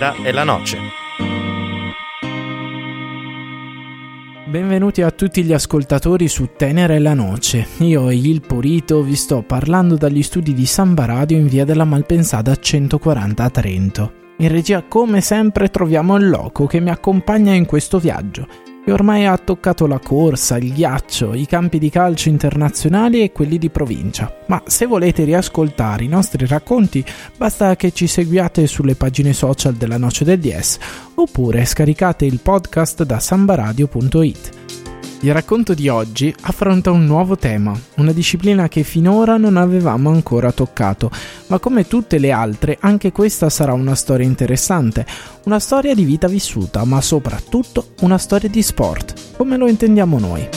Tenera e la Noce. Benvenuti a tutti gli ascoltatori su Tenera e la Noce. Io, Il Porito, vi sto parlando dagli studi di Samba Radio in via della Malpensada 140 a Trento. In regia, come sempre, troviamo il loco che mi accompagna in questo viaggio che ormai ha toccato la corsa, il ghiaccio, i campi di calcio internazionali e quelli di provincia. Ma se volete riascoltare i nostri racconti, basta che ci seguiate sulle pagine social della Noce del DS oppure scaricate il podcast da sambaradio.it. Il racconto di oggi affronta un nuovo tema, una disciplina che finora non avevamo ancora toccato, ma come tutte le altre anche questa sarà una storia interessante, una storia di vita vissuta, ma soprattutto una storia di sport, come lo intendiamo noi.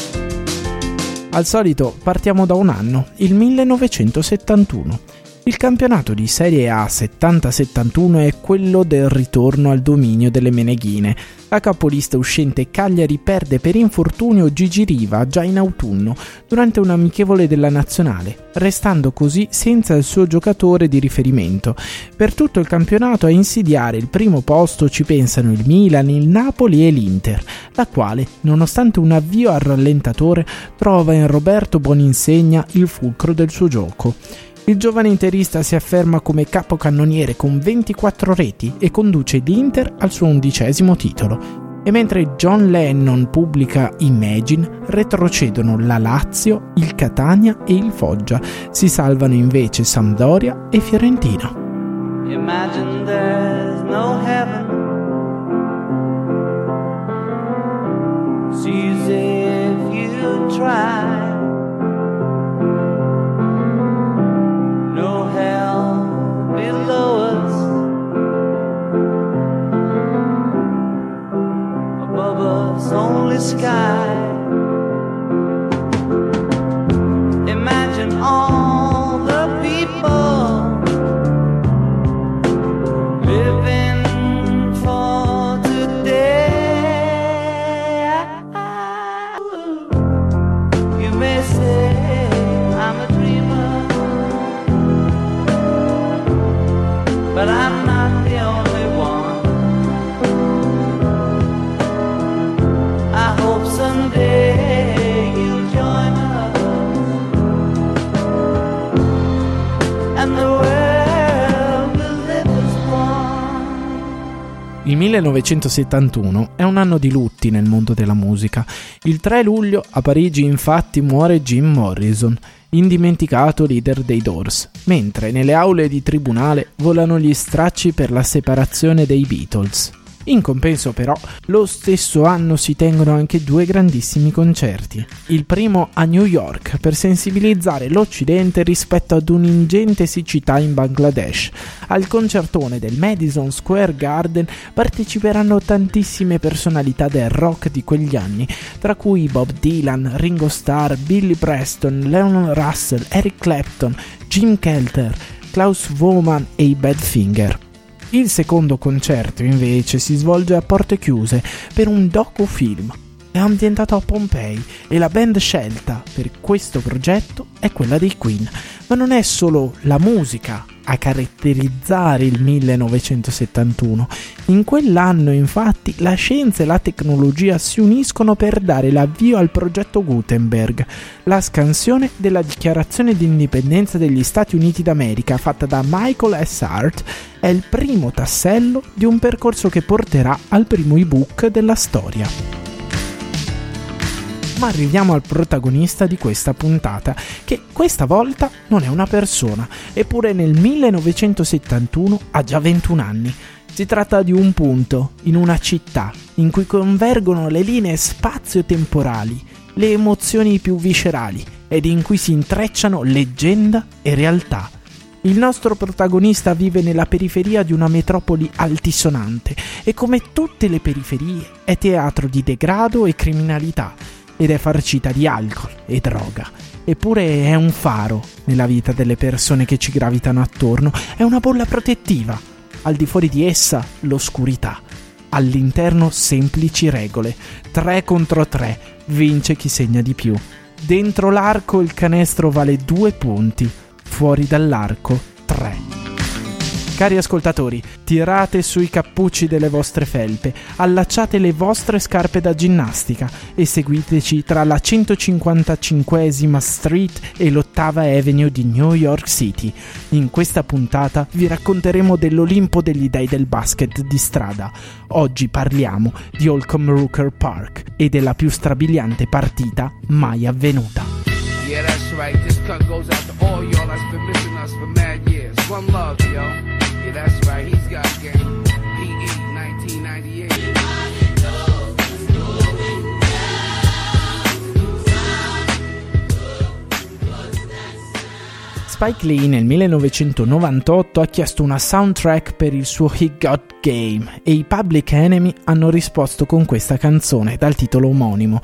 Al solito partiamo da un anno, il 1971. Il campionato di Serie A 70-71 è quello del ritorno al dominio delle Meneghine. La capolista uscente Cagliari perde per infortunio Gigi Riva già in autunno, durante un amichevole della nazionale, restando così senza il suo giocatore di riferimento. Per tutto il campionato a insidiare il primo posto ci pensano il Milan, il Napoli e l'Inter, la quale, nonostante un avvio al rallentatore, trova in Roberto Boninsegna il fulcro del suo gioco. Il giovane interista si afferma come capocannoniere con 24 reti e conduce l'Inter al suo undicesimo titolo. E mentre John Lennon pubblica Imagine, retrocedono la Lazio, il Catania e il Foggia. Si salvano invece Sampdoria e Fiorentina. Imagine there's no heaven. Sees if you try. Sky. Il 1971 è un anno di lutti nel mondo della musica. Il 3 luglio a Parigi infatti muore Jim Morrison, indimenticato leader dei Doors, mentre nelle aule di tribunale volano gli stracci per la separazione dei Beatles. In compenso però, lo stesso anno si tengono anche due grandissimi concerti. Il primo a New York per sensibilizzare l'Occidente rispetto ad un'ingente siccità in Bangladesh. Al concertone del Madison Square Garden parteciperanno tantissime personalità del rock di quegli anni, tra cui Bob Dylan, Ringo Starr, Billy Preston, Leon Russell, Eric Clapton, Jim Kelter, Klaus Woman e i Badfinger. Il secondo concerto invece si svolge a porte chiuse per un docufilm. È ambientato a Pompei e la band scelta per questo progetto è quella dei Queen. Ma non è solo la musica a caratterizzare il 1971. In quell'anno, infatti, la scienza e la tecnologia si uniscono per dare l'avvio al progetto Gutenberg, la scansione della dichiarazione di indipendenza degli Stati Uniti d'America fatta da Michael S. Hart è il primo tassello di un percorso che porterà al primo ebook della storia ma arriviamo al protagonista di questa puntata, che questa volta non è una persona, eppure nel 1971 ha già 21 anni. Si tratta di un punto, in una città, in cui convergono le linee spazio-temporali, le emozioni più viscerali, ed in cui si intrecciano leggenda e realtà. Il nostro protagonista vive nella periferia di una metropoli altisonante e come tutte le periferie è teatro di degrado e criminalità ed è farcita di alcol e droga. Eppure è un faro nella vita delle persone che ci gravitano attorno, è una bolla protettiva. Al di fuori di essa l'oscurità. All'interno semplici regole. 3 contro 3. Vince chi segna di più. Dentro l'arco il canestro vale 2 punti. Fuori dall'arco 3. Cari ascoltatori, tirate sui cappucci delle vostre felpe, allacciate le vostre scarpe da ginnastica e seguiteci tra la 155esima Street e l'ottava Avenue di New York City. In questa puntata vi racconteremo dell'Olimpo degli dei del basket di strada. Oggi parliamo di Holcomb Rooker Park e della più strabiliante partita mai avvenuta. Yeah, that's right. This cut goes out to all y'all that's been missing us for mad years. One love, yo. That's right, he's got game. PE 1998. Spike Lee nel 1998 ha chiesto una soundtrack per il suo He Got Game e i Public Enemy hanno risposto con questa canzone dal titolo omonimo.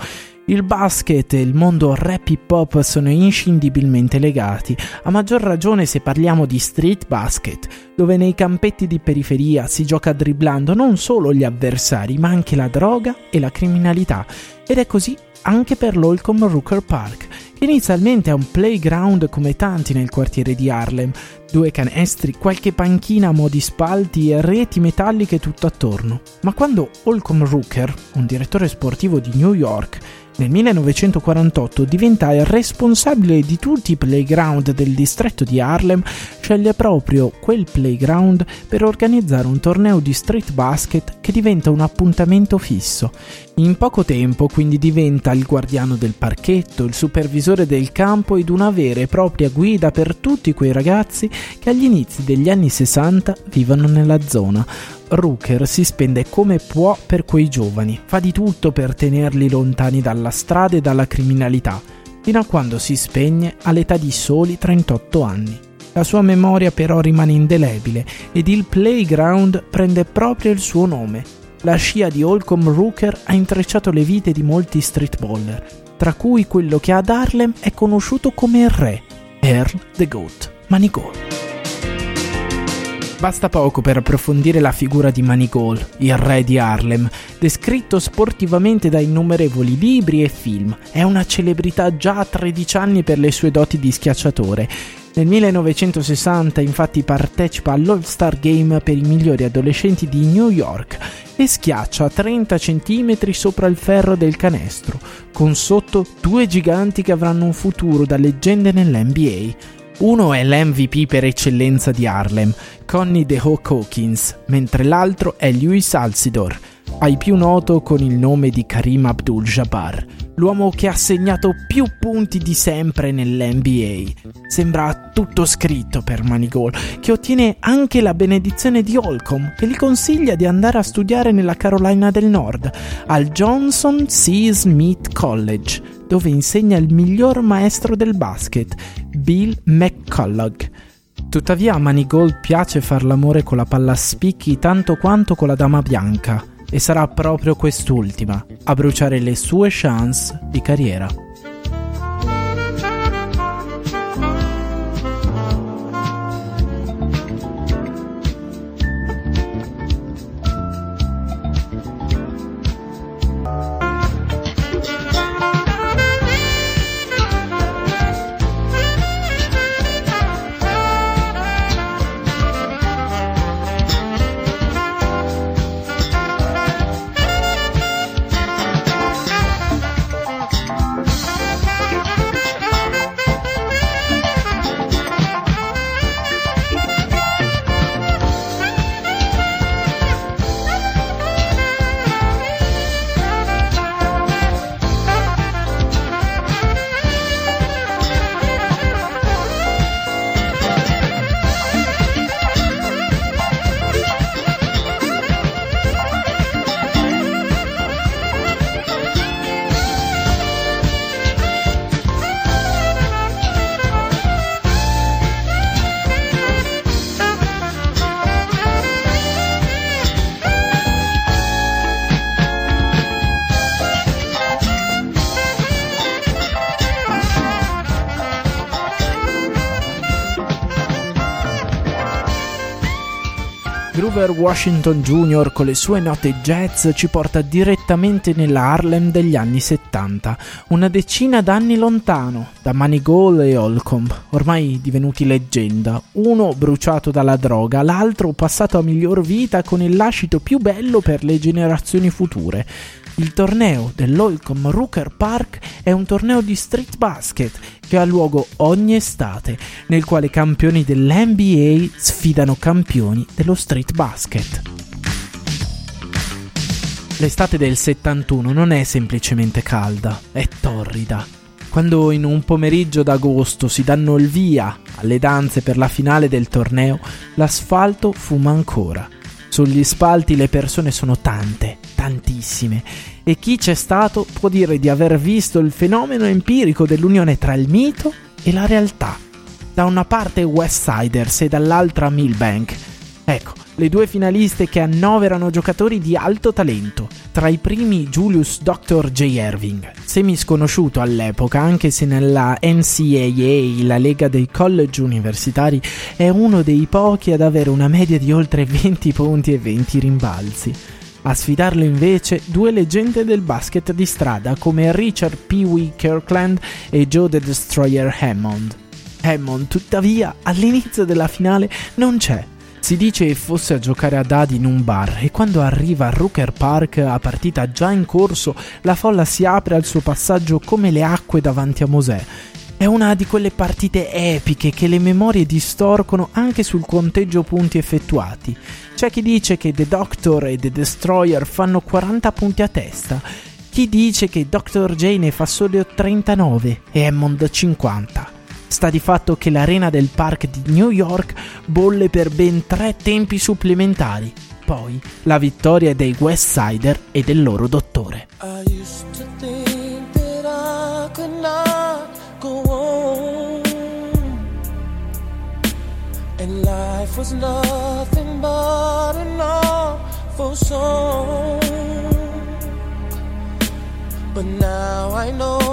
Il basket e il mondo rap hip hop sono inscindibilmente legati, a maggior ragione se parliamo di street basket, dove nei campetti di periferia si gioca dribblando non solo gli avversari, ma anche la droga e la criminalità. Ed è così anche per l'Holcomb Rooker Park, che inizialmente è un playground come tanti nel quartiere di Harlem, due canestri, qualche panchina a mo' di spalti e reti metalliche tutto attorno. Ma quando Holcomb Rooker, un direttore sportivo di New York, nel 1948 diventa il responsabile di tutti i playground del distretto di Harlem, sceglie proprio quel playground per organizzare un torneo di street basket che diventa un appuntamento fisso. In poco tempo quindi diventa il guardiano del parchetto, il supervisore del campo ed una vera e propria guida per tutti quei ragazzi che agli inizi degli anni 60 vivono nella zona. Rooker si spende come può per quei giovani, fa di tutto per tenerli lontani dalla strada e dalla criminalità, fino a quando si spegne all'età di soli 38 anni. La sua memoria però rimane indelebile ed il playground prende proprio il suo nome. La scia di Holcomb Rooker ha intrecciato le vite di molti streetballer, tra cui quello che ad Harlem è conosciuto come il re, Earl the Goat, Manigault. Basta poco per approfondire la figura di Manigault, il re di Harlem, descritto sportivamente da innumerevoli libri e film. È una celebrità già a 13 anni per le sue doti di schiacciatore. Nel 1960 infatti partecipa all'All-Star Game per i migliori adolescenti di New York e schiaccia a 30 cm sopra il ferro del canestro, con sotto due giganti che avranno un futuro da leggende nell'NBA. Uno è l'MVP per eccellenza di Harlem, Connie The Hawk Hawkins, mentre l'altro è Louis Alcidor, ai più noto con il nome di Karim Abdul-Jabbar, l'uomo che ha segnato più punti di sempre nell'NBA. Sembra tutto scritto per Manigault, che ottiene anche la benedizione di Holcomb, che gli consiglia di andare a studiare nella Carolina del Nord, al Johnson C. Smith College, dove insegna il miglior maestro del basket, Bill McCullough. Tuttavia a Manigold piace far l'amore con la palla a spicchi tanto quanto con la dama bianca, e sarà proprio quest'ultima a bruciare le sue chance di carriera. Grover Washington Jr. con le sue note jazz ci porta direttamente nella Harlem degli anni 70, una decina d'anni lontano, da Manigault e Holcomb, ormai divenuti leggenda, uno bruciato dalla droga, l'altro passato a miglior vita con il lascito più bello per le generazioni future. Il torneo dell'Holcomb Rooker Park è un torneo di street basket che ha luogo ogni estate, nel quale campioni dell'NBA sfidano campioni dello street basket. L'estate del 71 non è semplicemente calda, è torrida. Quando in un pomeriggio d'agosto si danno il via alle danze per la finale del torneo, l'asfalto fuma ancora. Sugli spalti le persone sono tante, tantissime, e chi c'è stato può dire di aver visto il fenomeno empirico dell'unione tra il mito e la realtà. Da una parte West Siders e dall'altra Millbank. Ecco, le due finaliste che annoverano giocatori di alto talento. Tra i primi Julius Dr. J. Irving, semi sconosciuto all'epoca, anche se nella NCAA, la lega dei college universitari, è uno dei pochi ad avere una media di oltre 20 punti e 20 rimbalzi. A sfidarlo invece due leggende del basket di strada come Richard Pee Wee Kirkland e Joe the Destroyer Hammond. Hammond, tuttavia, all'inizio della finale non c'è. Si dice fosse a giocare a dadi in un bar e quando arriva a Rooker Park a partita già in corso, la folla si apre al suo passaggio come le acque davanti a Mosè. È una di quelle partite epiche che le memorie distorcono anche sul conteggio punti effettuati. C'è chi dice che The Doctor e The Destroyer fanno 40 punti a testa, chi dice che Dr. J ne fa solo 39 e Hammond 50. Sta di fatto che l'arena del park di New York bolle per ben tre tempi supplementari. Poi la vittoria dei West Sider e del loro dottore. And life was nothing but an awful song. But now I know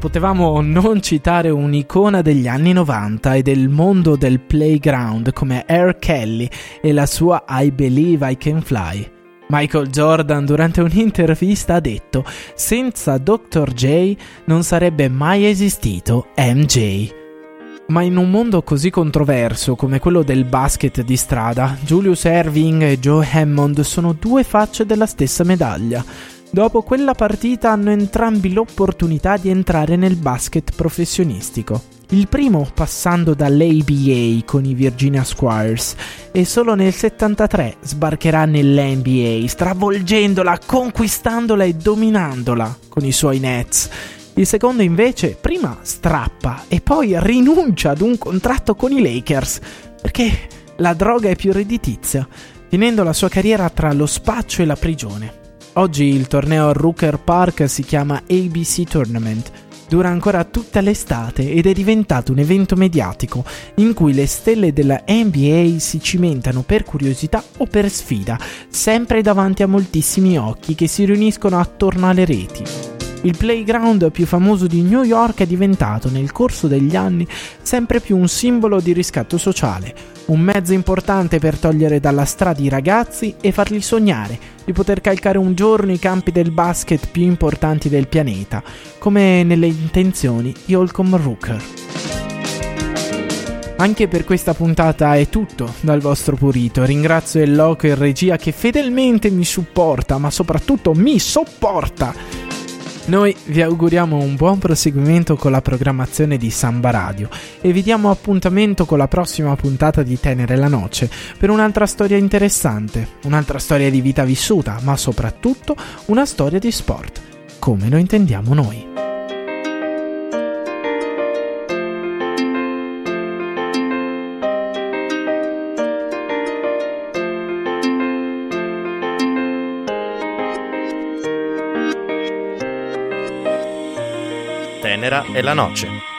potevamo non citare un'icona degli anni 90 e del mondo del playground come Air Kelly e la sua I Believe I Can Fly. Michael Jordan durante un'intervista ha detto senza Dr. J non sarebbe mai esistito MJ. Ma in un mondo così controverso come quello del basket di strada, Julius Erving e Joe Hammond sono due facce della stessa medaglia. Dopo quella partita hanno entrambi l'opportunità di entrare nel basket professionistico. Il primo passando dall'ABA con i Virginia Squires e solo nel 73 sbarcherà nell'NBA, stravolgendola, conquistandola e dominandola con i suoi Nets. Il secondo invece prima strappa e poi rinuncia ad un contratto con i Lakers perché la droga è più redditizia, finendo la sua carriera tra lo spaccio e la prigione. Oggi il torneo a Rooker Park si chiama ABC Tournament. Dura ancora tutta l'estate ed è diventato un evento mediatico in cui le stelle della NBA si cimentano per curiosità o per sfida, sempre davanti a moltissimi occhi che si riuniscono attorno alle reti. Il playground più famoso di New York è diventato nel corso degli anni sempre più un simbolo di riscatto sociale, un mezzo importante per togliere dalla strada i ragazzi e farli sognare di poter calcare un giorno i campi del basket più importanti del pianeta, come nelle intenzioni di Holcomb Rooker. Anche per questa puntata è tutto dal vostro Purito. Ringrazio il loco e regia che fedelmente mi supporta, ma soprattutto mi sopporta. Noi vi auguriamo un buon proseguimento con la programmazione di Samba Radio e vi diamo appuntamento con la prossima puntata di Tenere la Noce per un'altra storia interessante, un'altra storia di vita vissuta, ma soprattutto una storia di sport, come lo intendiamo noi. Tenera e la noce.